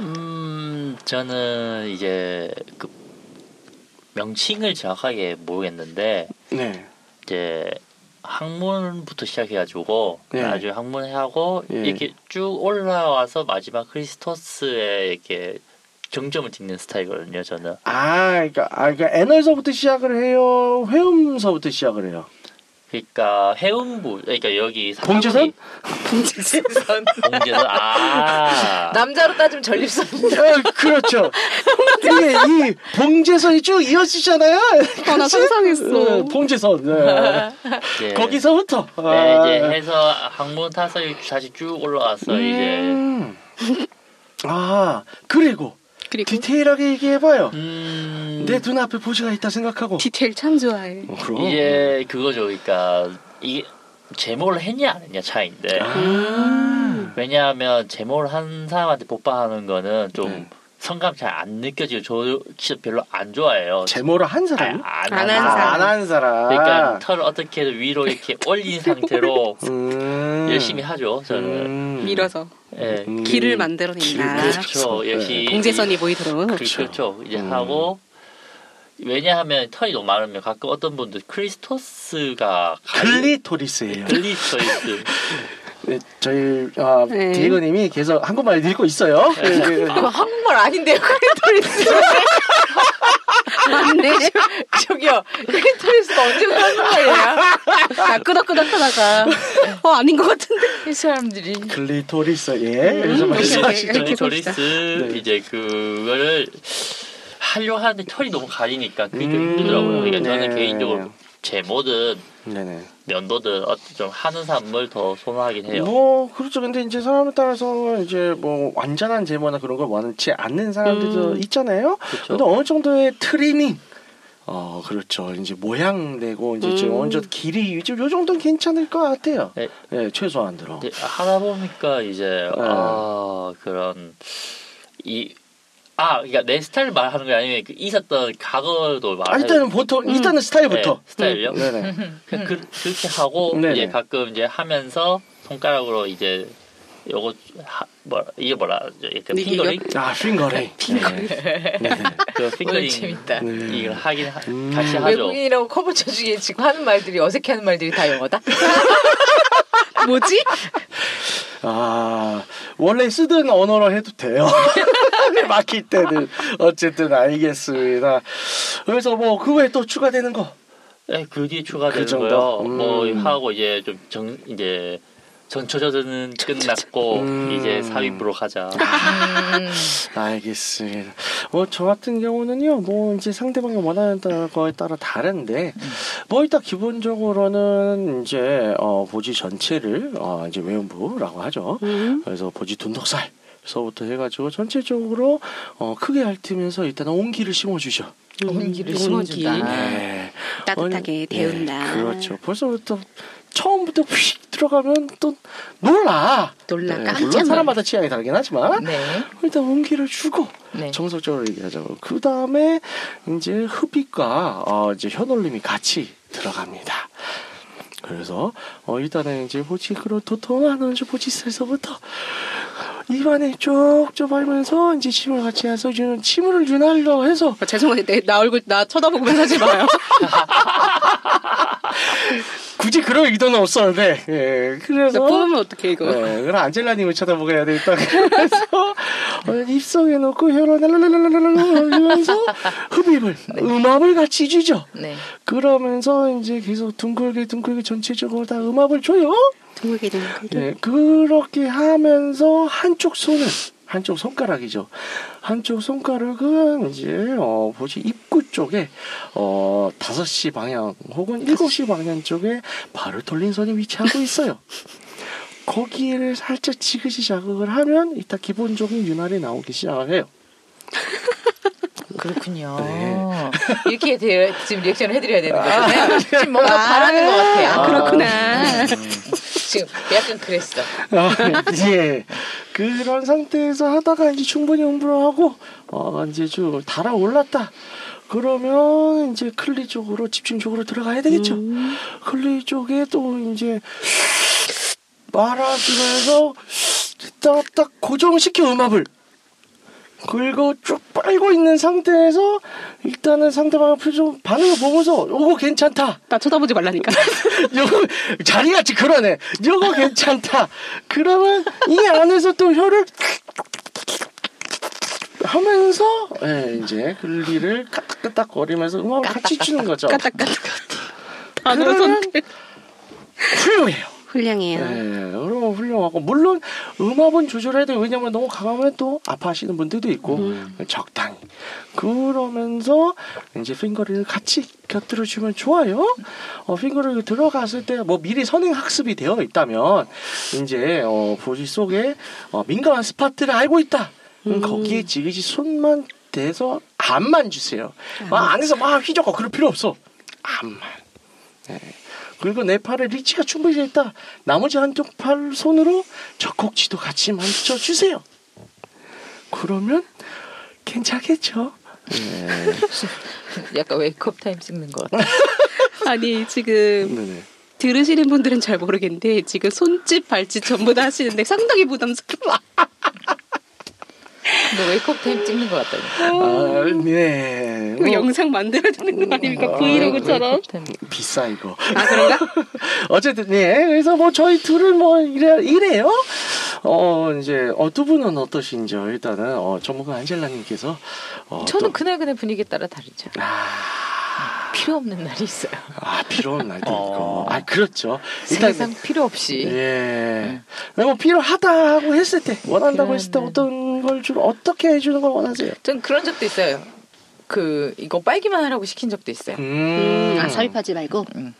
음, 저는 이제 그 명칭을 정확하게 모르겠는데
네.
이제 학문부터 시작해가지고
네.
나중에 학문 하고
예.
이렇게 쭉 올라와서 마지막 크리스토스에 이렇게 정점을 찍는 스타일이거든요. 저는
아, 그러니까, 아, 그러니까 애널서부터 시작을 해요. 회음서부터 시작을 해요.
그러니까 해운부 그러니까 여기
봉제선?
봉제선.
봉제선 아
남자로 따지면 전립선.
아, 그렇죠. 이게 이 봉제선이 쭉 이어지잖아요.
어, 나 상상했어.
네, 봉제선. 네.
이제
거기서부터.
네,
아,
이제 해서 학문 타서 다시 쭉 올라왔어 이제
음. 아, 그리고
그리고
디테일하게 얘기해봐요.
음
내 눈앞에 보지가 있다 생각하고.
디테일 참 좋아해.
어, 그럼.
이제 그거죠. 그러니까 이게 제목을 했냐 안 했냐 차이인데
아.
왜냐하면 제목을 한 사람한테 복받하는 거는 좀
네.
성감 잘 안 느껴지고 저 진짜 별로 안 좋아해요.
제모를 한 사람?
안,
안한한
아,
사람.
안 한 사람.
그러니까 털을 어떻게 든 위로 이렇게 올린 상태로
음.
열심히 하죠. 저는
음.
밀어서
예.
음.
길을 만들어낸다.
그렇죠.
네.
역시
봉제선이 보이도록.
그, 그렇죠. 이제
음.
하고 왜냐하면 털이 너무 많으면 가끔 어떤 분들 크리스토스가
클리토리스예요.
글리토리스
네, 저희 아,
네.
디에고님이 계속 한국말 읽고 있어요. 네, 네.
그거 한국말 아닌데요. 크리토리스.
맞네.
저기요. 크리토리스가 언제부터 한국말이야?
아, 끄덕끄덕하다가 어 아닌 것 같은데.
이 사람들이.
클리토리스 예. 그래서
오케이,
말씀하시죠.
오케이.
클리토리스
네.
이제 그거를 하려고 하는데 털이 너무 가리니까 그게 좀
음,
힘들더라고요. 그러니까
네.
저는 개인적으로 제모든
네네.
면도든 어떤 좀 하는 사람을 더 선호하긴 해요.
뭐 그렇죠. 근데 이제 사람에 따라서 이제 뭐 완전한 제모나 그런 걸 원치 않는 사람들도
음.
있잖아요.
그렇죠.
근데 어느 정도의 트리밍. 어 그렇죠. 이제 모양 내고 이제 좀
음.
어느 정도 길이 이제 요 정도는 괜찮을 것 같아요.
네.
예, 최소한 들어.
이제 하다 보니까 이제
네.
아 그런 이 아, 그러니까 내 스타일 말하는 게 아니면 그 있었던 과거도
아,
말해요.
일단은 보통 일단은 스타일부터.
네, 스타일요?
네네.
그냥 그, 그 렇게 하고
네네.
이제 가끔 이제 하면서 손가락으로 이제 요거 하, 뭐 이게 뭐라? 이렇게 핑거링
아 핑거링. 네. 네네.
그
오늘
핑거링
재밌다.
네.
이걸 하긴 하,
음.
같이 하죠.
외국인이라고 커버 쳐 주기에 지금 하는 말들이 어색해하는 말들이 다 영어다.
뭐지?
아 원래 쓰던 언어로 해도 돼요. 막힐 때는 어쨌든 알겠습니다. 그래서 뭐 그 외에 또 추가되는 거.
네, 그게 추가되는
그 정도?
거요.
음.
뭐 하고 이제 좀 정 이제 전초전은 끝났고
음.
이제 삽입으로 가자.
음,
알겠습니다. 뭐 저 같은 경우는요, 뭐 이제 상대방이 원하는 따- 거에 따라 다른데, 뭐 일단 기본적으로는 이제 어, 보지 전체를 어, 이제 외음부라고 하죠.
음.
그래서 보지 둔덕살. 서부터 해가지고 전체적으로 어, 크게 핥으면서 일단 온기를 심어주죠.
온기를
온기.
심어준다.
네.
따뜻하게
아니,
데운다.
네, 그렇죠. 벌써부터 처음부터 휙 들어가면 또 놀라.
놀라
네, 물론. 사람마다 취향이 다르긴 하지만
네.
일단 온기를 주고
네.
정석적으로 얘기하자고 그 다음에 이제 흡입과 어, 이제 혀놀림이 같이 들어갑니다. 그래서 어, 일단은 이제 보치크로 도톰한 보치스에서부터 입안에 쪽쪽 밟으면서 이제 침을 같이 해서 유- 침을 윤활려 해서
아, 죄송한데 내, 나 얼굴 나 쳐다보고 만 하지 마요.
굳이 그럴 의도는 없었는데 예, 그래서
뽑으면 어떡해 이거.
네, 그럼 안젤라님을 쳐다보게 해야 되겠다. 그래서 어, 입속에 넣고 혀로 랄랄랄랄랄랄 하면서 흡입을 음압을 같이 주죠.
네.
그러면서 이제 계속 둥글게 둥글게 전체적으로 다 음압을 줘요.
둥글게 둥글게.
네, 그렇게 하면서 한쪽 손은 한쪽 손가락이죠. 한쪽 손가락은 이제 어 뭐지 입구 쪽에 어 5시 방향 혹은 7시 방향 쪽에 발을 돌린 선이 위치하고 있어요. 거기를 살짝 지그시 자극을 하면 이따 기본적인 윤활이 나오기 시작을 해요.
그렇군요.
네.
이렇게 되- 지금 리액션을 해드려야 되는 거잖아요. 지금 뭔가 바라는 것 같아요.
아, 그렇구나.
지금 약간 그랬어.
아, 예. 그런 상태에서 하다가 이제 충분히 음부를 하고 어 이제 좀 달아올랐다. 그러면 이제 클리 쪽으로 집중적으로 들어가야 되겠죠.
음.
클리 쪽에 또 이제 말아주면서 딱, 딱 고정시켜 음압을. 그리고 쭉 빨고 있는 상태에서 일단은 상대방의 표정 반응을 보면서 요거 괜찮다.
나 쳐다보지 말라니까.
요거 자리같이 그러네. 요거 괜찮다. 그러면 이 안에서 또 혀를 하면서 예, 이제 글리를 까딱까딱 거리면서 음악을 같이 주는 거죠.
까딱까딱.
그러면
선택.
훌륭해요.
훌륭해요.
예, 그럼 훌륭하고 물론 음압은 조절해야 돼요. 왜냐면 너무 강하면 또 아파하시는 분들도 있고 적당히 그러면서 이제 핑거를 같이 곁들여 주면 좋아요. 어, 핑거를 들어갔을 때 뭐 미리 선행 학습이 되어 있다면 이제 어, 보지 속에 어, 민감한 스파트를 알고 있다. 그럼 거기에 지그시 손만 대서 안만 주세요. 막 안에서 막 휘저고 그럴 필요 없어. 안만. 네. 그리고 내 팔에 리치가 충분히 돼 있다. 나머지 한쪽 팔 손으로 젖꼭지도 같이 만져 주세요. 그러면 괜찮겠죠? 네.
약간 Wake-Up Time 찍는 것 같아.
아니 지금
네네.
들으시는 분들은 잘 모르겠는데 지금 손짓 발짓 전부 다 하시는데 상당히 부담스러워.
너 Wake-Up Time 찍는 것 같다니까.
아, 네.
이거
뭐,
영상 만들어야 되는 거 아닙니까?
아,
브이로그처럼.
비싸 이거.
아 그런가?
어쨌든 네. 그래서 뭐 저희 둘은 뭐 이래 이래요. 어 이제 어, 두 분은 어떠신지요? 일단은 어, 전문가 안젤라님께서 어,
저는
또-
그날 그날 분위기에 따라 다르죠.
아,
필요 없는 날이 있어요.
아 필요 없는 날도
어.
있고. 아 그렇죠. 일단
세상 필요 없이.
예. 뭐 필요하다고 했을 때 원한다고 했을 때 어떤 걸 주로 어떻게 해주는 걸 원하세요?
전 그런 적도 있어요. 그 이거 빨기만 하라고 시킨 적도 있어요.
음.
음, 아 삽입하지 말고.
음.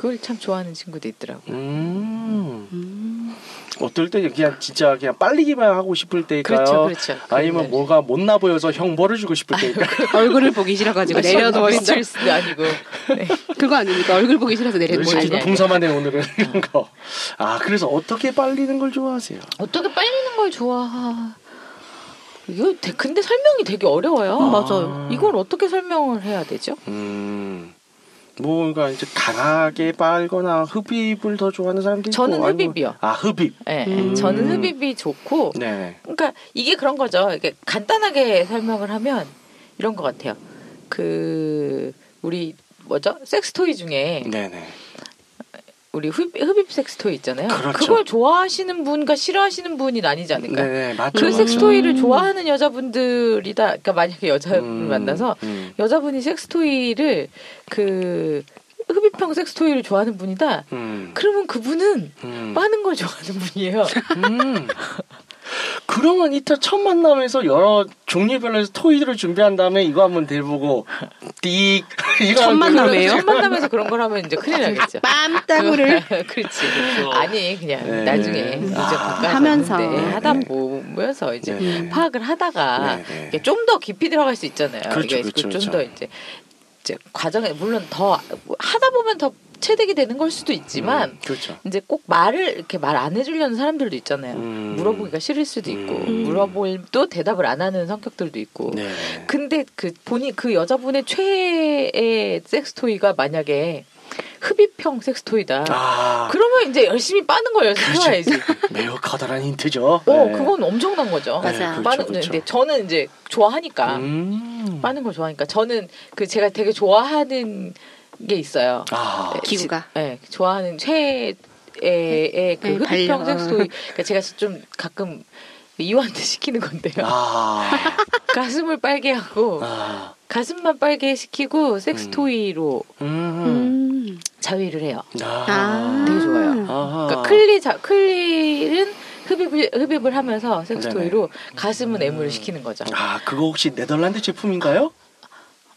그걸 참 좋아하는 친구도 있더라고.
음.
음.
어떨 때 그냥 진짜 그냥 빨리기만 하고 싶을 때일까요?
그렇죠, 그렇죠.
아니면
그날.
뭐가 못나 보여서 형 벌을 주고 싶을 때일까요?
얼굴을 보기 싫어가지고 내려놓으신다.
스트레스도 아니고. 네.
그거 아닙니까? 얼굴 보기 싫어서 내려놓으신다.
아니, 아니.
풍성하네 오늘은 이런 거. 아 그래서 어떻게 빨리는 걸 좋아하세요?
어떻게 빨리는 걸 좋아? 이거 되- 근데 설명이 되게 어려워요.
아.
맞아요. 이걸 어떻게 설명을 해야 되죠?
음. 뭔가 이제 강하게 빨거나 흡입을 더 좋아하는 있고
저는 흡입이요.
아 흡입.
네,
음.
저는 흡입이 좋고,
네.
그러니까 이게 그런 거죠. 이게 간단하게 설명을 하면 이런 것 같아요. 그 우리 뭐죠? 섹스토이 중에
네네.
우리 흡입, 흡입 섹스토이 있잖아요.
그렇죠.
걸 좋아하시는 분과 싫어하시는 분이 나뉘지 않을까?
네네 맞죠.
그
맞죠.
섹스토이를 좋아하는 여자분들이다. 그러니까 만약에 여자분을
음,
만나서
음,
여자분이 섹스토이를 그 흡입형 섹스토이를 좋아하는 분이다.
음,
그러면 그분은
음.
빠는 걸 좋아하는 분이에요.
음. 그러면 이따 첫 만남에서 여러 종류별로 토이들을 준비한 다음에 이거 한번 대보고 띡
첫
한번
만남이에요?
첫 만남에서 그런 걸 하면 이제 큰일 나겠죠.
빰따구를.
그렇지.
그렇죠.
아니 그냥
네.
나중에 이제
아.
하면서.
갔는데 하다
네.
보면서 이제
네.
파악을 하다가
네, 네.
좀더 깊이 들어갈 수 있잖아요.
그렇죠,
이게
그렇죠,
좀
그렇죠.
더 이제 이제 과정에 물론 더 하다 보면 더 체득이 되는 걸 수도 있지만
음, 그렇죠.
이제 꼭 말을 이렇게 말 안 해주려는 사람들도 있잖아요.
음.
물어보기가 싫을 수도 있고
음.
물어볼도 대답을 안 하는 성격들도 있고.
네.
근데 그 본인 그 여자분의 최애의 섹스토이가 만약에 흡입형 섹스토이다.
아,
그러면 이제 열심히 빠는 걸 연습해
그렇죠. 매우 커다란 힌트죠.
어,
네.
그건 엄청난 거죠.
맞아요.
네, 그렇죠,
빠는
그렇죠.
근데 저는 이제 좋아하니까
음.
빠는 걸 좋아하니까 저는 그 제가 되게 좋아하는 게 있어요.
아,
네,
기구가.
지- 네, 좋아하는 최애의 그
네,
흡입형
반려.
섹스토이. 그러니까 제가 좀 가끔 이유한테 시키는 건데요.
아,
가슴을 빨게 하고
아,
가슴만 빨게 시키고 섹스 토이로
음,
음.
자위를 해요.
아,
아.
되게 좋아요. 그러니까 클리 자 클리는 흡입을 흡입을 하면서 섹스 토이로 가슴은 애무를 시키는 거죠.
아, 그거 혹시 네덜란드 제품인가요?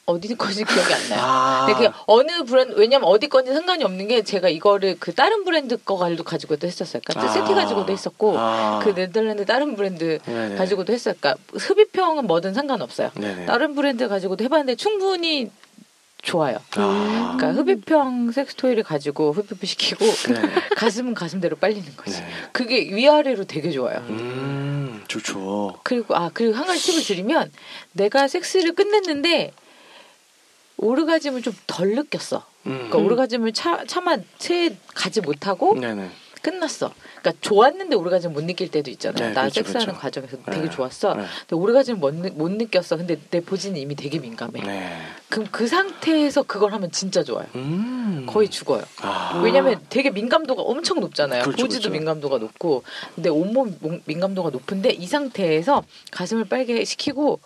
어디 건지 기억이 안 나요.
아,
근데 그 어느 브랜드 왜냐면 어디 건지 상관이 없는 게 제가 이거를 그 다른 브랜드 거 가지고도 했었어요. 그러니까
아.
세티 가지고도 했었고
아.
그 네덜란드 다른 브랜드
네네.
가지고도 했어요. 그러니까 흡입형은 뭐든 상관없어요.
네네.
다른 브랜드 가지고도 해봤는데 충분히 좋아요.
아,
그러니까 흡입형 섹스토이를 가지고 흡입을 시키고
네.
가슴은 가슴대로 빨리는 거지.
네.
그게 위아래로 되게 좋아요.
음, 좋죠.
그리고 아 그리고 한 가지 팁을 드리면 내가 섹스를 끝냈는데 오르가즘을 좀 덜 느꼈어.
음.
그러니까 오르가즘을 차, 차마 채 가지 못하고
네네.
끝났어. 그러니까 좋았는데 오르가즘 못 느낄 때도 있잖아요.
네,
나
그렇죠,
섹스하는
그렇죠.
과정에서
네.
되게 좋았어.
네.
근데 오르가즘 못, 느- 못 느꼈어. 근데 내 보지는 이미 되게 민감해.
네.
그럼 그 상태에서 그걸 하면 진짜 좋아요.
음.
거의 죽어요.
아.
왜냐면 되게 민감도가 엄청 높잖아요.
그렇죠,
보지도
그렇죠.
민감도가 높고, 근데 온몸 몽- 민감도가 높은데 이 상태에서 가슴을 빨게 시키고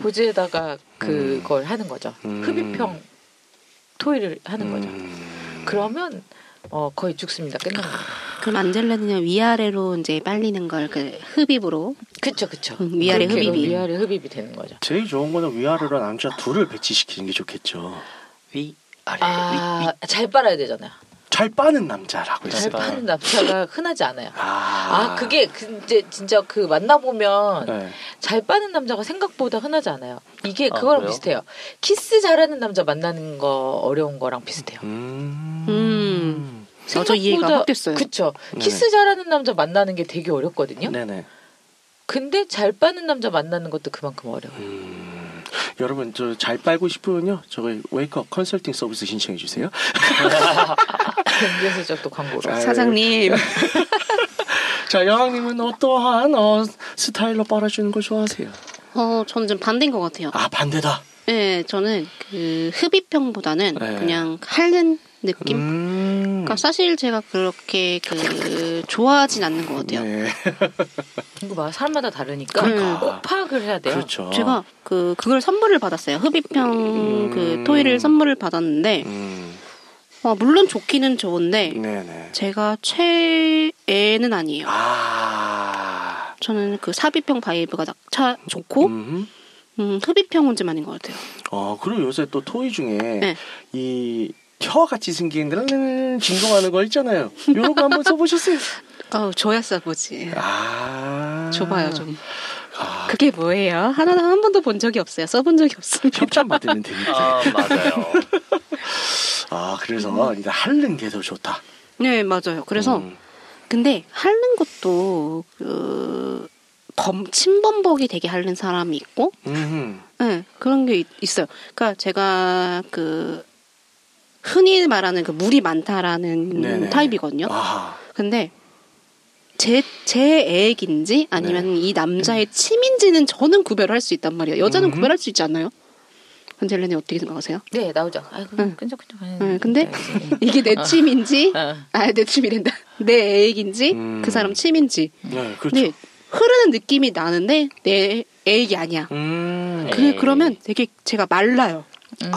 보지에다가 그걸 하는 거죠.
음.
흡입형 토이를 하는 거죠.
음.
그러면 어, 거의 죽습니다. 거.
그럼 안젤라는 위아래로 이제 빨리는 걸 그 흡입으로
그쵸, 그쵸.
음, 위아래 흡입이.
위아래 흡입이 되는 거죠.
제일 좋은 거는 위아래로 남자 둘을 배치시키는 게 좋겠죠.
위 아래 위,
아, 잘 빨아야 되잖아요.
잘 빠는 남자라고
잘
했어요.
빨아.
파는 남자가 흔하지 않아요.
아,
아, 그게 그 이제 진짜 그 만나보면
네.
잘 빠는 남자가 생각보다 흔하지 않아요. 이게
아,
그거랑
그래요?
비슷해요. 키스 잘하는 남자 만나는 거 어려운 거랑 비슷해요.
음.
음. 어, 저 이해가 확 됐어요.
그쵸.
네네.
키스 잘하는 남자 만나는 게 되게 어렵거든요.
네네.
근데 잘 빠는 남자 만나는 것도 그만큼 어려워요.
음. 여러분 저 잘 빨고 싶으면요 저희 Wake-Up 컨설팅 서비스 신청해 주세요.
그래서 또 광고로.
아유.
사장님
자 여왕님은 어떠한 어, 스타일로 빨아주는 걸 좋아하세요?
어 저는 좀 반대인 것 같아요.
아 반대다.
네 저는 그 흡입형보다는
네.
그냥 핥는 느낌.
음.
그러니까 사실 제가 그렇게 그 좋아하진 않는 것 같아요.
네.
이거 봐 사람마다 다르니까
그러니까.
꼭 파악을 해야 돼요.
그렇죠.
제가 그 그걸 선물을 받았어요. 흡입형
음.
그 토이를 선물을 받았는데
음.
어, 물론 좋기는 좋은데
네네.
제가 최애는 아니에요.
아.
저는 그 삽입형 vibe가 딱 좋고
음.
음, 좀 아닌 것 같아요.
어 그리고 요새 또 toy 중에
네.
이 혀 같이 생긴 르르르 진동하는 거 있잖아요. 요런 거 한번 써보셨어요?
아우 저야 써보지.
아.
줘봐요 좀.
아,
그게 뭐예요? 하나 한 번도 본 적이 없어요. 써본 적이 없습니다.
협찬 받으면 되니까.
아 맞아요.
아 그래서 일단 핥는 게 더 좋다.
네 맞아요. 그래서
음.
근데 핥는 것도 그 범, 침범벅이 되게 핥는 사람이 있고,
음.
네, 그런 게 있, 있어요. 그러니까 제가 그 흔히 말하는 그 물이 많다라는
네네.
타입이거든요.
아.
근데 제, 제 애액인지 아니면
네.
이 남자의 침인지는 저는 구별을 할수 있단 말이에요. 여자는
음.
구별할 수 있지 않나요? 안젤레는 어떻게 생각하세요?
네 나오죠. 아이고
응.
끈적끈적하는.
응, 근데
알지.
이게 내
어.
침인지,
어.
아, 내 침이란다. 내 애액인지,
음.
그 사람 침인지.
네, 그렇죠.
근데 흐르는 느낌이 나는데 내 애액이 아니야.
음.
네.
그,
에이.
그러면 되게 제가 말라요.
음.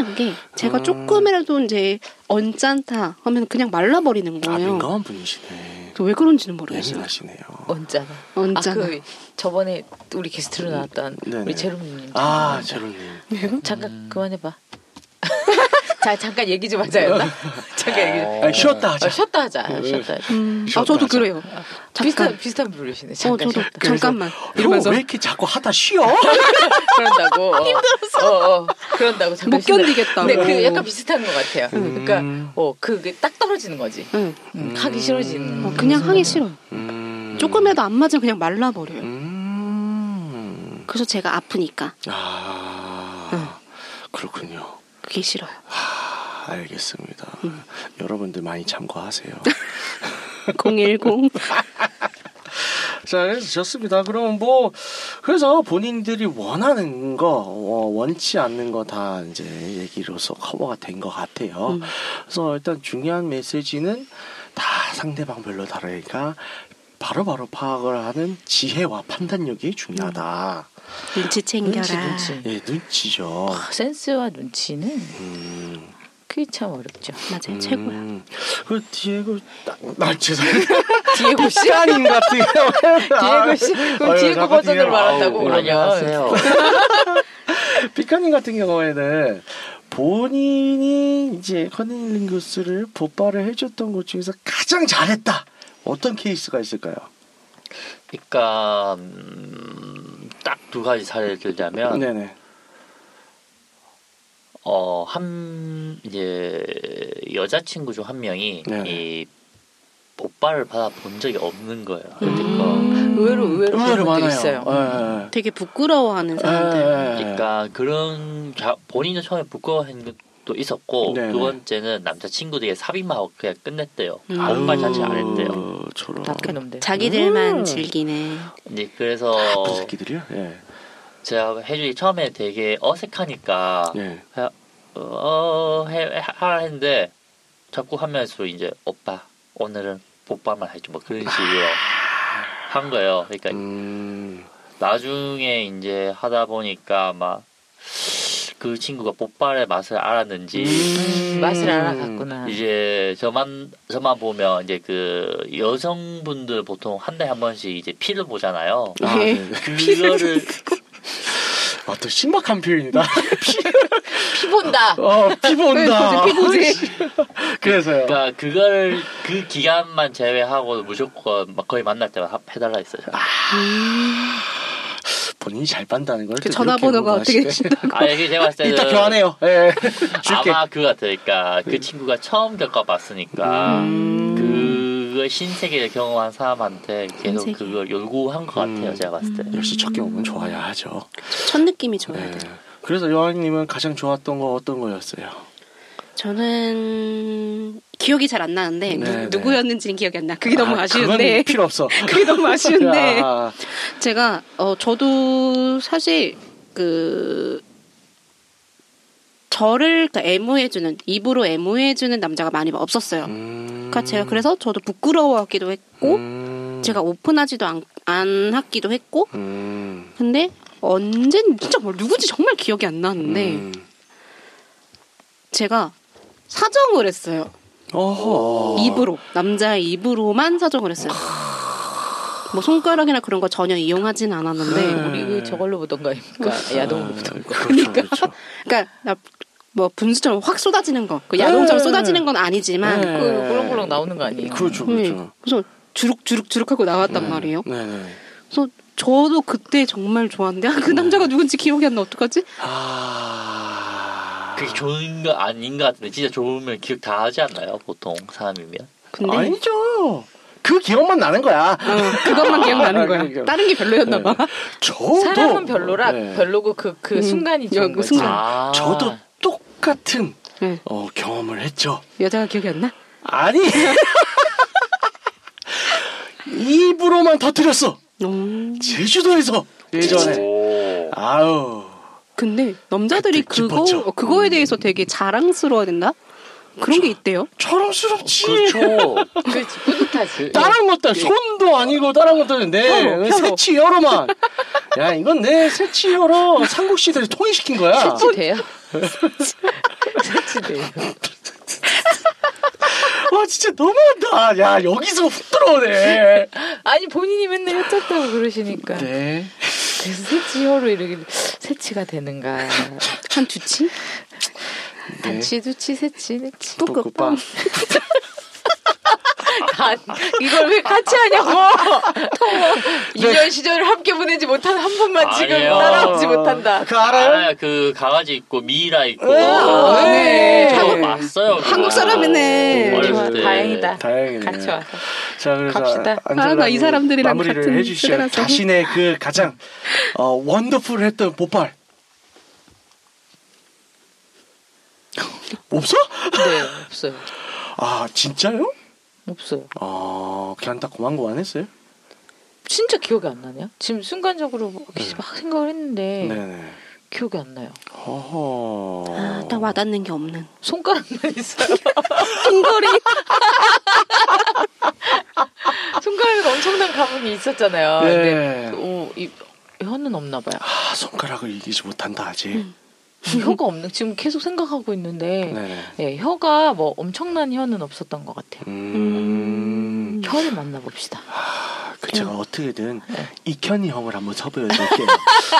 참 희한한 게 제가
음.
조금이라도 이제 언짢다 하면 그냥 말라버리는
아,
거예요.
민감한 분이시네.
왜 그런지는 모르겠어요.
예민하시네요.
언짢아.
언짢아.
아 그 저번에 우리 게스트로 나왔던
네네.
우리 제롬님.
아, 제로님.
잠깐 그만해봐. 자 잠깐 얘기 좀 하자였나? 잠깐 얘기. 좀.
아니, 쉬었다 하자.
어, 쉬었다 하자.
네.
쉬었다 하자.
음, 아,
쉬었다
저도
하자.
그래요.
비슷한
잠깐.
비슷한 부르시네.
어,
잠깐
저도
쉬었다.
잠깐만.
형,
이러면서
왜 이렇게 자꾸 하다 쉬어?
그런다고. 힘들었어. 어, 어.
그런다고 잠깐
못 견디겠다고.
네, 그 약간 비슷한 것 같아요.
음.
그러니까 어 그게 딱 떨어지는 거지.
응.
음, 하기 싫어지는.
어, 그냥 하기 싫어요.
음.
조금이라도 안 맞으면 그냥 말라버려요.
음.
그래서 제가 아프니까
아 그렇군요.
그게 싫어요.
아, 알겠습니다. 여러분들 많이 참고하세요.
010.
자, 그래서 좋습니다. 그럼 뭐 그래서 본인들이 원하는 거, 어, 원치 않는 거 다 이제 얘기로서 커버가 된 것 같아요.
음.
그래서 일단 중요한 메시지는 다 상대방별로 다르니까 바로바로 파악을 하는 지혜와 판단력이 중요하다.
눈치 챙겨라.
눈치, 눈치.
예, 눈치죠.
아, 센스와 눈치는
음,
그게 참 어렵죠.
맞아요. 최고야.
음, 그 디에고 나, 나 죄송해요.
디에고 씨,
시간인 같은
디에고 씨, 그럼
아유,
디에고 버전을
디에고.
말한다고 그러면.
피카님 같은 경우에는 본인이 이제 커닝 링구스를 보빠를 해줬던 것 중에서 가장 잘했다. 어떤 케이스가 있을까요?
그러니까 음, 딱두 가지 사례를 들자면
네네.
어, 한 이제 여자친구 중 한 명이
네.
이 오빠를 받아본 적이 없는 거예요.
음.
그러니까,
의외로 의외로
의외로 많아요.
있어요.
예, 예.
되게 부끄러워하는 사람들.
예, 예, 예.
그러니까 그런 자, 본인은 처음에 부끄러워하는 것 도 있었고
네네.
두 번째는 남자 친구들이 삽입하고 그냥 끝냈대요.
음.
아무 말 자체 안 했대요.
저런.
나쁜 놈들.
자기들만
음.
즐기네.
이제 그래서
나쁜 새끼들이요? 예.
제가 해주기 처음에 되게 어색하니까
예.
어 해, 해- 하라 했는데 자꾸 하면서 이제 오빠 오늘은 오빠만 해줘 뭐 그런 식으로 한 거예요. 그러니까
음.
나중에 이제 하다 보니까 막 그 친구가 뽀빠의 맛을 알았는지
음, 맛을 알아갔구나.
이제 저만 저만 보면 이제 그 여성분들 보통 한 달에 한 번씩 이제 피를 보잖아요.
아,
예.
네.
그거를
아, 또 신박한 표현이다.
피 본다.
어, 피 본다.
피 보지.
그래서요.
그러니까 그걸 그 기간만 제외하고 무조건 막 거의 만날 때마다 합- 해달라 했어요.
본인이 잘 빤다는 걸. 그또
전화번호가 어떻게 되시나?
아 이게 제가 봤을 때는
이따 교환해요. 예. 줄게.
아마 그거 같아요. 그러니까 그 친구가 처음 겪어봤으니까
음.
그걸 신세계를 경험한 사람한테 계속
신세계.
그걸 요구한 것 같아요.
음.
제가 봤을 때.
역시 첫 경험은 좋아야 하죠.
첫 느낌이 좋아야
예.
돼.
그래서 여왕님은 가장 좋았던 거 어떤 거였어요?
저는 기억이 잘 안 나는데
네, 네.
누, 구 였는지는 기억이 안 나. 그게 너무
아,
아쉬운데.
그건 필요 없어.
그게 너무 아쉬운데.
아,
제가 어 저도 사실 그 저를 그러니까 애무해주는 입으로 애무해주는 남자가 많이 없었어요.
음.
그러니까 제가 그래서 저도 부끄러워하기도 했고
음.
제가 오픈하지도 않, 안 하기도 했고
음.
근데 언제 진짜 뭐 누군지 정말 기억이 안 나는데
음.
제가 사정을 했어요.
어허.
입으로 남자의 입으로만 사정을 했어요. 뭐 손가락이나 그런 거 전혀 이용하진 않았는데
네.
우리 그 저걸로 보던 거 아닙니까? 야동으로 보던 거.
그렇죠, 그렇죠.
그러니까 나뭐 분수처럼 확 쏟아지는 거, 그 야동처럼
네.
쏟아지는 건 아니지만
네.
그 꿀렁꿀렁 나오는 거 아니에요?
그렇죠,
네.
그렇죠.
그래서 주룩 주룩 주룩 하고 나왔단
네.
말이에요.
네네.
그래서 저도 그때 정말 좋았는데 아, 그 남자가 누군지 기억이 안 나 어떡하지?
아.
그게 좋은 거 아닌 것 같은데 진짜 좋으면 기억 다 하지 않나요? 보통 사람이면.
근데
아니죠. 그 기억만 나는 거야.
어, 그것만 기억나는 거야. 다른 게 별로였나 봐.
저도
사람은 별로라
네.
별로고 그그
음,
순간이
여-
좋은
그
거지.
순간.
아.
저도 똑같은
네.
어, 경험을 했죠.
여자가 기억이 안 나?
아니. 입으로만 터뜨렸어.
음.
제주도에서 예전에.
오.
아우.
근데 남자들이 그거. 어, 그거에
음.
대해서 되게 자랑스러워야 된다. 그런 게 있대요.
처럼스럽지.
그렇죠.
그렇지 뿌듯하지.
다른 것들 손도 아니고 다른 것들은 내
혀로, 혀로.
새치 여로만. 야 이건 내 새치 여로 삼국 시대를 통일시킨 거야.
새치 돼요? 새치 돼요.
와 진짜 너무한다. 야 여기서 훅 들어오네.
아니 본인이 맨날 혔었다고 그러시니까.
네.
그래서 새치 혀로 이렇게 새치가 되는가.
한 두 치?
네.
단치, 두치, 새치, 네치.
뿌꾸빠.
간 이걸 왜 같이 하냐고. 유년 시절을 함께 보내지 못한 한 분만 지금
아니에요.
따라오지 못한다.
그 알아요?
알아요. 그 강아지 있고 미이라 있고.
아, 네.
봤어요.
한국 사람이네.
때.
다행이다.
다행이네.
같이 와서.
자 그래서
갑시다.
안젤라님
아, 나이 사람들이랑
마무리를 해주시죠. 자신의 그 가장 어, 원더풀했던 보빨 없어?
네, 없어요.
아 진짜요?
없어요.
아 그냥 딱 그만 거안 했어요?
진짜 기억이 안 나네요. 지금 순간적으로 뭐
네.
막 생각을 했는데
네네.
기억이 안 나요.
아, 딱 와닿는 게 없는.
손가락만 있어요.
핑거리.
손가락에 엄청난 가문이 있었잖아요.
네.
근데 어, 이 혀는 없나 봐요.
아 손가락을 이기지 못한다 아직.
혀가 없는 지금 계속 생각하고 있는데
네네.
네, 혀가 뭐 엄청난 혀는 없었던 것 같아요.
음.
혀를 만나봅시다.
아, 그 제가 어떻게든
네.
이현이 형을 한번 섭외해볼게요.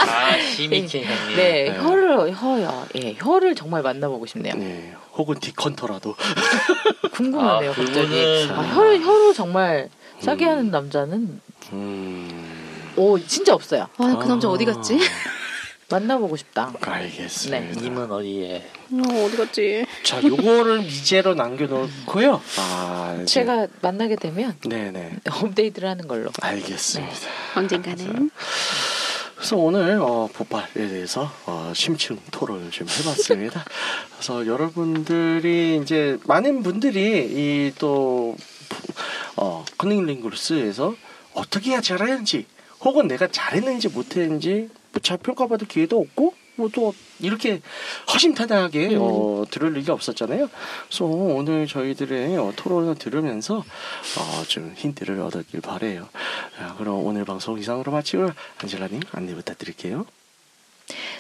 아, 시미케 형님.
네,
네.
혀를 혀요. 예, 혀를 정말 만나보고 싶네요.
네. 혹은 디컨터라도.
궁금하네요,
아,
갑자기. 아, 혀를 혀로 정말 싸게
음.
하는 남자는
음.
오 진짜 없어요.
아, 그 남자 어디 갔지?
만나보고 싶다.
알겠습니다.
님은 어디에?
어, 어디 갔지?
자, 요거를 미제로 남겨놓고요. 아, 이제-
제가 만나게 되면
네네.
업데이트를 하는 걸로.
알겠습니다.
언젠가는.
그래서 오늘 어, 보빨에 대해서 어, 심층 토론을 좀 해봤습니다. 그래서 여러분들이 이제 많은 분들이 이 또 어, 커닝링구스에서 어떻게 해야 잘하는지 혹은 내가 잘했는지 못했는지 뭐 잘 평가받을 기회도 없고 뭐또 이렇게 허심탄회하게 어, 들을 리가 없었잖아요. 그래서 오늘 저희들의 어, 토론을 들으면서 어, 좀 힌트를 얻었길 바래요. 자, 그럼 오늘 방송 이상으로 마치고 안젤라님 안내 부탁드릴게요.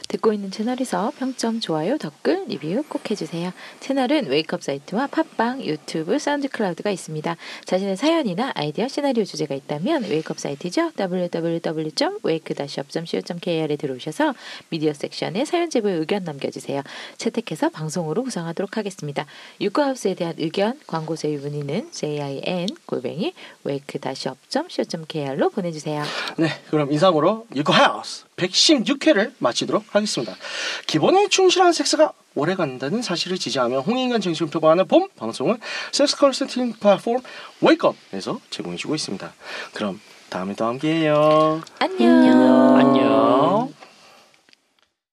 듣고 있는 채널에서 평점, 좋아요, 댓글, 리뷰 꼭 해주세요. 채널은 Wake-Up 사이트와 팟빵, 유튜브, SoundCloud가 있습니다. 자신의 사연이나 아이디어, 시나리오 주제가 있다면 Wake-Up 사이트죠. www.wake-up.co.kr에 들어오셔서 미디어 섹션에 사연 제보의 의견 남겨주세요. 채택해서 방송으로 구성하도록 하겠습니다. 유쿠하우스에 대한 의견, 광고 제휴 문의는 jin 골뱅이 wake-up.co.kr로 보내주세요.
네, 그럼 이상으로 유코하우스 116회를 마치도록 하겠습니다. 기본에 충실한 섹스가 오래 간다는 사실을 지지하며 홍인간 정신을 표방하는 봄 방송은 섹스 컨설팅 플랫폼 웨이크업에서 제공해주고 있습니다. 그럼 다음에 또 함께해요.
안녕.
안녕.